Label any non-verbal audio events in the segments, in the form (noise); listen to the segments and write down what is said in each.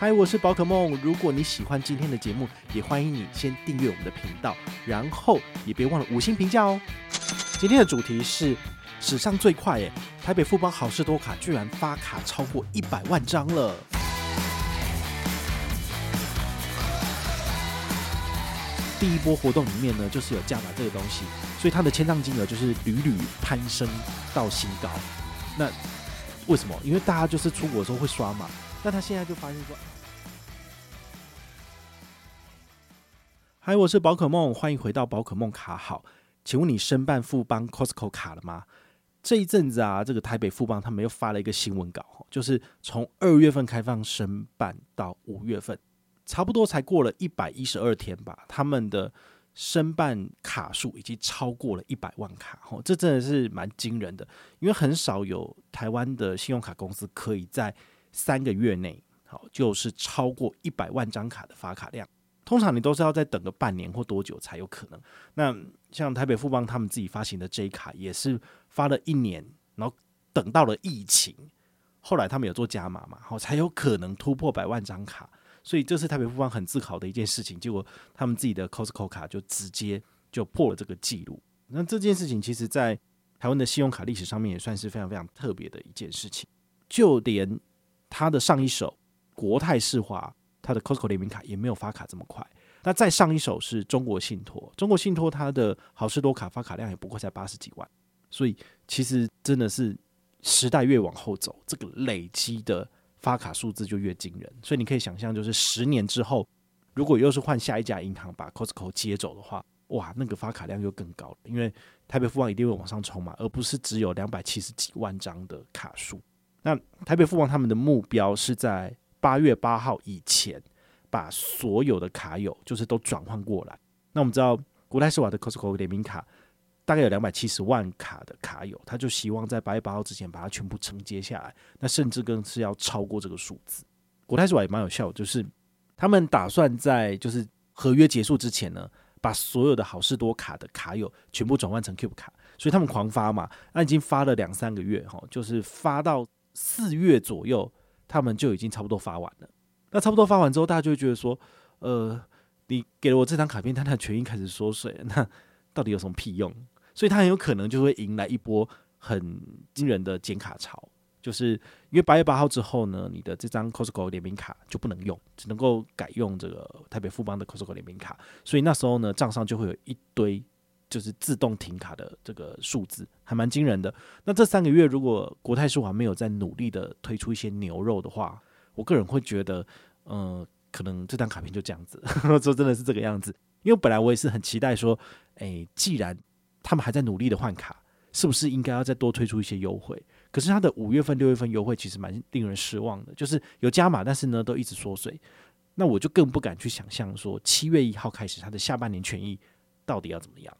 嗨，我是宝可梦。如果你喜欢今天的节目，也欢迎你先订阅我们的频道，然后也别忘了五星评价哦。今天的主题是史上最快耶，台北富邦好事多卡居然发卡超过一百万张了。第一波活动里面呢，就是有加码这个东西，所以它的签账金额就是屡屡攀升到新高。那为什么？因为大家就是出国的时候会刷嘛。那他现在就发现说。嗨，我是宝可梦，欢迎回到宝可梦卡好。请问你申办富邦 Costco 卡了吗？这一阵子啊，这个台北富邦他们又发了一个新闻稿，就是从二月份开放申办到五月份，差不多才过了一百一十二天吧，他们的申办卡数已经超过了一百万卡，哦，这真的是蛮惊人的，因为很少有台湾的信用卡公司可以在三个月内，好，就是超过一百万张卡的发卡量。通常你都是要再等个半年或多久才有可能。那像台北富邦他们自己发行的 J 卡也是发了一年，然后等到了疫情，后来他们有做加码嘛，好才有可能突破百万张卡。所以这是台北富邦很自豪的一件事情。结果他们自己的 Costco 卡就直接就破了这个记录。那这件事情其实在台湾的信用卡历史上面也算是非常非常特别的一件事情。就连他的上一手国泰世华。他的 Costco 联名卡也没有发卡这么快。那再上一手是中国信托，中国信托它的好事多卡发卡量也不过才八十几万，所以其实真的是时代越往后走，这个累积的发卡数字就越惊人。所以你可以想象，就是十年之后，如果又是换下一家银行把 Costco 接走的话，哇，那个发卡量又更高了，因为台北富邦一定会往上冲嘛，而不是只有两百七十几万张的卡数。那台北富邦他们的目标是在。八月八号以前，把所有的卡友就是都转换过来。那我们知道，国泰世华的 Costco 联名卡大概有两百七十万卡的卡友，他就希望在八月八号之前把它全部承接下来。那甚至更是要超过这个数字。国泰世华也蛮有效，就是他们打算在就是合约结束之前呢，把所有的好事多卡的卡友全部转换成 Cube 卡，所以他们狂发嘛。那已经发了两三个月，哈，就是发到四月左右。他们就已经差不多发完了，那差不多发完之后，大家就会觉得说，呃，你给了我这张卡片，但他的权益开始缩水，那到底有什么屁用？所以他很有可能就会迎来一波很惊人的减卡潮，就是因为八月八号之后呢，你的这张 Costco 联名卡就不能用，只能够改用这个台北富邦的 Costco 联名卡，所以那时候呢，账上就会有一堆。就是自动停卡的这个数字还蛮惊人的。那这三个月，如果国泰世华没有在努力的推出一些牛肉的话，我个人会觉得，嗯、可能这张卡片就这样子，(laughs) 说真的是这个样子。因为本来我也是很期待说，哎，既然他们还在努力的换卡，是不是应该要再多推出一些优惠？可是他的五月份、六月份优惠其实蛮令人失望的，就是有加码，但是呢都一直缩水。那我就更不敢去想象说，七月一号开始他的下半年权益到底要怎么样。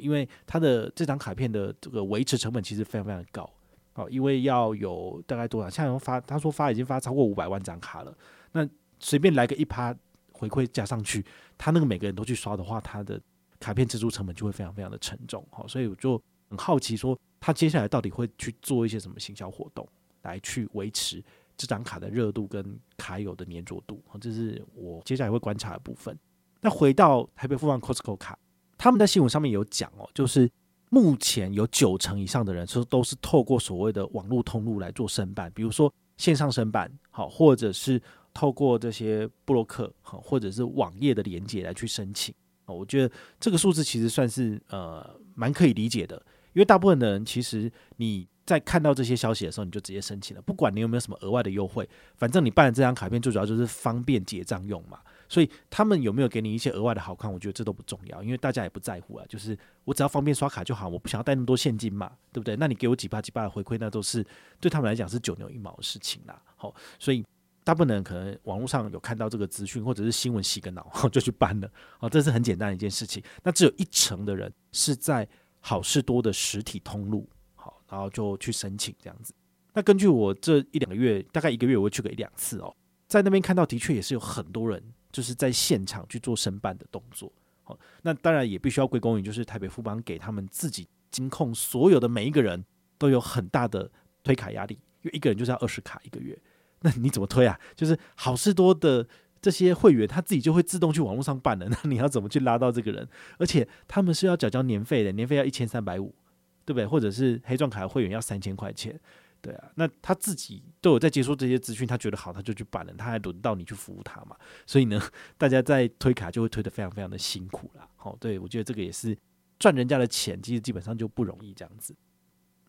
因为他的这张卡片的这个维持成本其实非常非常高，好，因为要有大概多少？像发他说发已经发超过五百万张卡了，那随便来个一趴回馈加上去，他那个每个人都去刷的话，他的卡片支出成本就会非常非常的沉重，好，所以我就很好奇说，他接下来到底会去做一些什么行销活动，来去维持这张卡的热度跟卡友的粘着度，这是我接下来会观察的部分。那回到台北富邦 Costco 卡。他们在新闻上面有讲哦，就是目前有九成以上的人说都是透过所谓的网络通路来做申办，比如说线上申办，好，或者是透过这些布洛克，好，或者是网页的连接来去申请。我觉得这个数字其实算是呃蛮可以理解的，因为大部分的人其实你在看到这些消息的时候，你就直接申请了，不管你有没有什么额外的优惠，反正你办了这张卡片最主要就是方便结账用嘛。所以他们有没有给你一些额外的好看？我觉得这都不重要，因为大家也不在乎啊。就是我只要方便刷卡就好，我不想要带那么多现金嘛，对不对？那你给我几趴几趴的回馈，那都是对他们来讲是九牛一毛的事情啦。好，所以大部分人可能网络上有看到这个资讯，或者是新闻洗个脑 (laughs) 就去办了，哦，这是很简单的一件事情。那只有一成的人是在好事多的实体通路，好，然后就去申请这样子。那根据我这一两个月，大概一个月我会去个一两次哦，在那边看到的确也是有很多人就是在现场去做申办的动作。好，那当然也必须要归功于就是台北富邦给他们自己监控所有的每一个人都有很大的推卡压力，因为一个人就是要二十卡一个月。那你怎么推啊？就是好事多的这些会员，他自己就会自动去网络上办了。那你要怎么去拉到这个人？而且他们是要缴交年费的，年费要一千三百五，对不对？或者是黑钻卡会员要三千块钱，对啊。那他自己都有在接收这些资讯，他觉得好，他就去办了。他还轮到你去服务他嘛？所以呢，大家在推卡就会推得非常非常的辛苦啦。好，对，我觉得这个也是赚人家的钱，其实基本上就不容易这样子。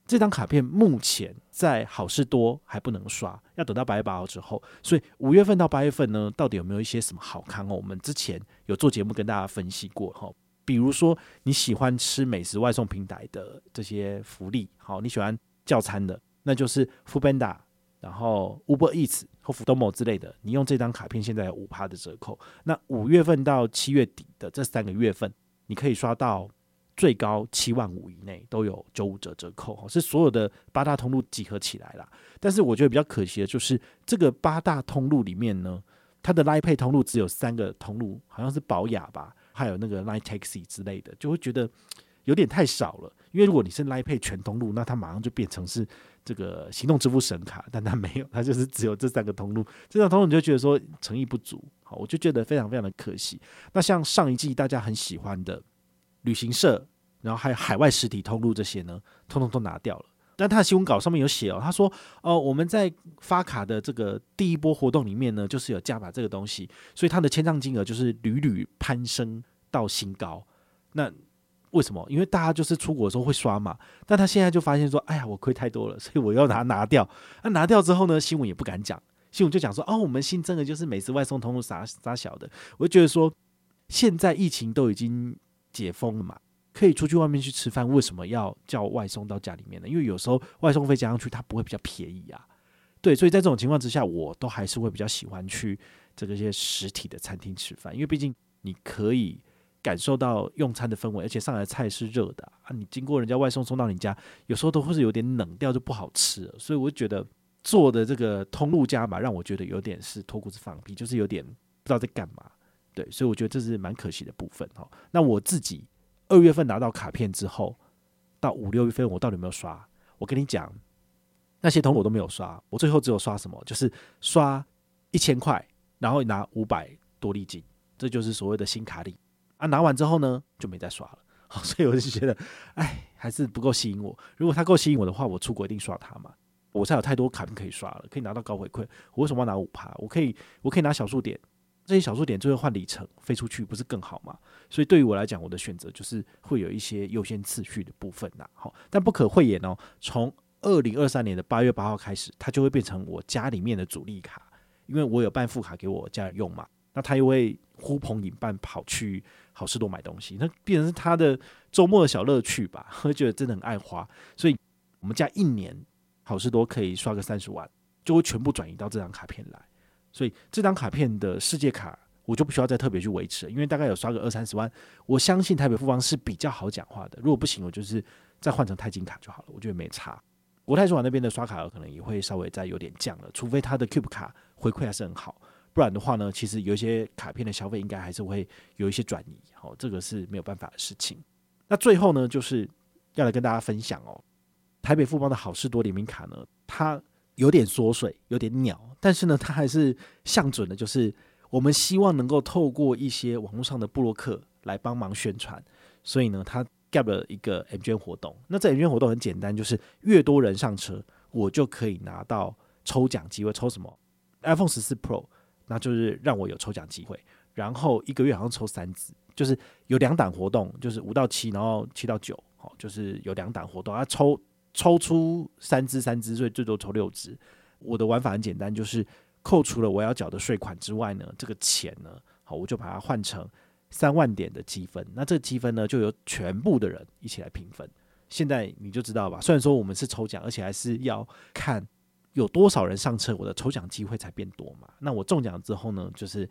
这张卡片目前在好事多还不能刷，要等到八月八号之后。所以五月份到八月份呢，到底有没有一些什么好康哦？我们之前有做节目跟大家分析过哈，比如说你喜欢吃美食外送平台的这些福利，好，你喜欢叫餐的，那就是 Foodpanda，然后 Uber Eats 或 f o d o m o 之类的，你用这张卡片现在有五趴的折扣。那五月份到七月底的这三个月份，你可以刷到。最高七万五以内都有九五折折扣，是所有的八大通路集合起来啦。但是我觉得比较可惜的就是，这个八大通路里面呢，它的 Line Pay 通路只有三个通路，好像是保雅吧，还有那个 Line Taxi 之类的，就会觉得有点太少了。因为如果你是 Line Pay 全通路，那它马上就变成是这个行动支付神卡，但它没有，它就是只有这三个通路。这三个通路你就觉得说诚意不足，好，我就觉得非常非常的可惜。那像上一季大家很喜欢的。旅行社，然后还有海外实体通路这些呢，通通都拿掉了。但他的新闻稿上面有写哦，他说：“哦、我们在发卡的这个第一波活动里面呢，就是有加码这个东西，所以他的签账金额就是屡屡攀升到新高。那为什么？因为大家就是出国的时候会刷嘛。但他现在就发现说：哎呀，我亏太多了，(laughs) 所以我要拿拿掉。那拿掉之后呢，新闻也不敢讲，新闻就讲说：哦，我们新增的就是美食外送通路啥啥小的。我就觉得说，现在疫情都已经。解封了嘛，可以出去外面去吃饭，为什么要叫外送到家里面呢？因为有时候外送费加上去，它不会比较便宜啊。对，所以在这种情况之下，我都还是会比较喜欢去这个些实体的餐厅吃饭，因为毕竟你可以感受到用餐的氛围，而且上来的菜是热的啊。你经过人家外送送到你家，有时候都会是有点冷掉，就不好吃了。所以我觉得做的这个通路加码，让我觉得有点是脱裤子放屁，就是有点不知道在干嘛。对，所以我觉得这是蛮可惜的部分哈。那我自己二月份拿到卡片之后，到五六月份我到底有没有刷？我跟你讲，那些通我都没有刷，我最后只有刷什么？就是刷一千块，然后拿五百多利金，这就是所谓的新卡里啊。拿完之后呢，就没再刷了。好，所以我就觉得，哎，还是不够吸引我。如果它够吸引我的话，我出国一定刷它嘛。我才有太多卡片可以刷了，可以拿到高回馈。我为什么要拿五趴？我可以，我可以拿小数点。这些小数点最后换里程飞出去，不是更好吗？所以对于我来讲，我的选择就是会有一些优先次序的部分呐。好，但不可讳言哦，从二零二三年的八月八号开始，它就会变成我家里面的主力卡，因为我有办副卡给我家人用嘛。那他又会呼朋引伴跑去好事多买东西，那变成是他的周末的小乐趣吧。(laughs) 我觉得真的很爱花，所以我们家一年好事多可以刷个三十万，就会全部转移到这张卡片来。所以这张卡片的世界卡，我就不需要再特别去维持了，因为大概有刷个二三十万，我相信台北富邦是比较好讲话的。如果不行，我就是再换成钛金卡就好了，我觉得没差。国泰世华那边的刷卡额可能也会稍微再有点降了，除非他的 Cube 卡回馈还是很好，不然的话呢，其实有一些卡片的消费应该还是会有一些转移，好，这个是没有办法的事情。那最后呢，就是要来跟大家分享哦，台北富邦的好事多联名卡呢，它。有点缩水，有点鸟，但是呢，它还是向准的，就是我们希望能够透过一些网络上的布洛克来帮忙宣传，所以呢，它 gap 了一个 M 券活动。那这 M 券活动很简单，就是越多人上车，我就可以拿到抽奖机会。抽什么？iPhone 十四 Pro，那就是让我有抽奖机会。然后一个月好像抽三支，就是有两档活动，就是五到七，然后七到九，好，就是有两档活动啊，抽。抽出三支三支，所以最多抽六支。我的玩法很简单，就是扣除了我要缴的税款之外呢，这个钱呢，好，我就把它换成三万点的积分。那这个积分呢，就由全部的人一起来平分。现在你就知道吧。虽然说我们是抽奖，而且还是要看有多少人上车，我的抽奖机会才变多嘛。那我中奖之后呢，就是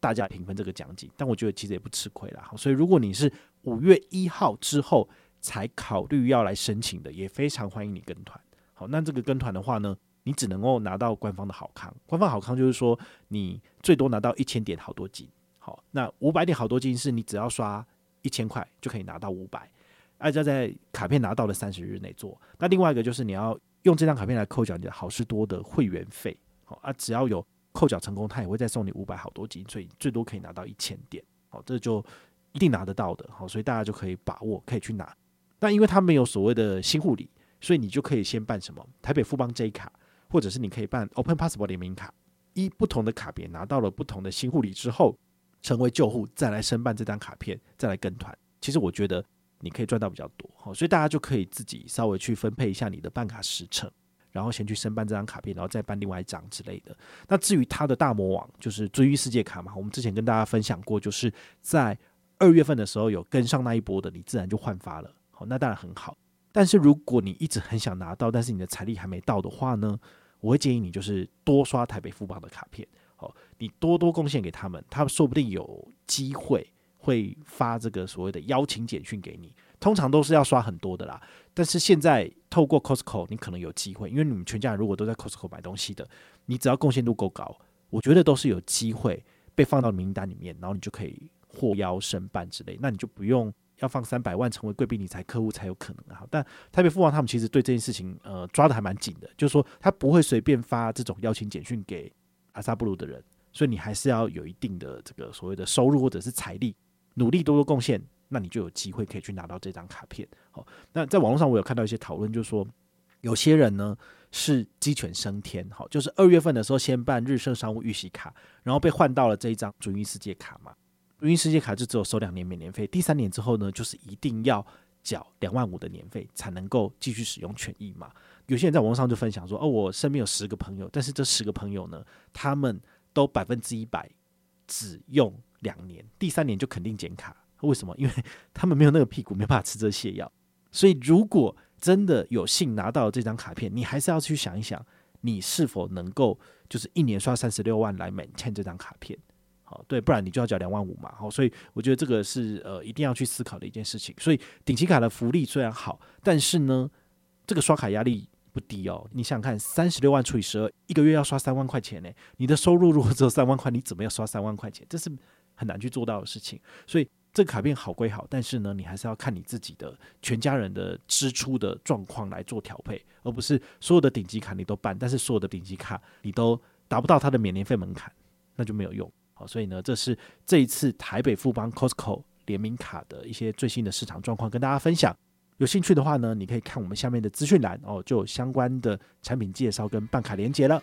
大家平分这个奖金。但我觉得其实也不吃亏啦。所以如果你是五月一号之后才考虑要来申请的，也非常欢迎你跟团。好，那这个跟团的话呢，你只能够拿到官方的好康。官方好康就是说，你最多拿到一千点好多金。好，那五百点好多金是你只要刷一千块就可以拿到五百，而且在卡片拿到的三十日内做。那另外一个就是你要用这张卡片来扣缴你的好事多的会员费。好啊，只要有扣缴成功，他也会再送你五百好多金，所以最多可以拿到一千点。好，这就一定拿得到的。好，所以大家就可以把握，可以去拿。那因为他没有所谓的新护理。所以你就可以先办什么台北富邦 J 卡，或者是你可以办 Open Passport 联名卡，一不同的卡别拿到了不同的新护理之后，成为旧户，再来申办这张卡片，再来跟团。其实我觉得你可以赚到比较多，好，所以大家就可以自己稍微去分配一下你的办卡时程，然后先去申办这张卡片，然后再办另外一张之类的。那至于它的大魔王就是追忆世界卡嘛，我们之前跟大家分享过，就是在二月份的时候有跟上那一波的，你自然就换发了，好，那当然很好。但是如果你一直很想拿到，但是你的财力还没到的话呢，我会建议你就是多刷台北富邦的卡片，好，你多多贡献给他们，他们说不定有机会会发这个所谓的邀请简讯给你。通常都是要刷很多的啦，但是现在透过 Costco，你可能有机会，因为你们全家人如果都在 Costco 买东西的，你只要贡献度够高，我觉得都是有机会被放到名单里面，然后你就可以获邀申办之类，那你就不用。要放三百万成为贵宾理财客户才有可能啊！但台北富邦他们其实对这件事情呃抓得还蛮紧的，就是说他不会随便发这种邀请简讯给阿萨布鲁的人，所以你还是要有一定的这个所谓的收入或者是财力，努力多多贡献，那你就有机会可以去拿到这张卡片。好，那在网络上我有看到一些讨论，就是说有些人呢是鸡犬升天，好，就是二月份的时候先办日盛商务预习卡，然后被换到了这一张鱒鱼世界卡嘛。鱒鱼世界卡就只有收两年免年费，第三年之后呢，就是一定要缴两万五的年费才能够继续使用权益嘛。有些人在网络上就分享说：“哦，我身边有十个朋友，但是这十个朋友呢，他们都百分之一百只用两年，第三年就肯定减卡。为什么？因为他们没有那个屁股，没办法吃这泻药。所以，如果真的有幸拿到这张卡片，你还是要去想一想，你是否能够就是一年刷三十六万来 maintain 这张卡片。”好对，不然你就要缴两万五嘛。好，所以我觉得这个是呃一定要去思考的一件事情。所以顶级卡的福利虽然好，但是呢，这个刷卡压力不低哦。你想想看，三十六万除以十二，一个月要刷三万块钱呢。你的收入如果只有三万块，你怎么要刷三万块钱？这是很难去做到的事情。所以这个卡片好归好，但是呢，你还是要看你自己的全家人的支出的状况来做调配，而不是所有的顶级卡你都办，但是所有的顶级卡你都达不到它的免年费门槛，那就没有用。好，所以呢，这是这一次台北富邦 Costco 联名卡的一些最新的市场状况，跟大家分享。有兴趣的话呢，你可以看我们下面的资讯栏哦，就有相关的产品介绍跟办卡连结了。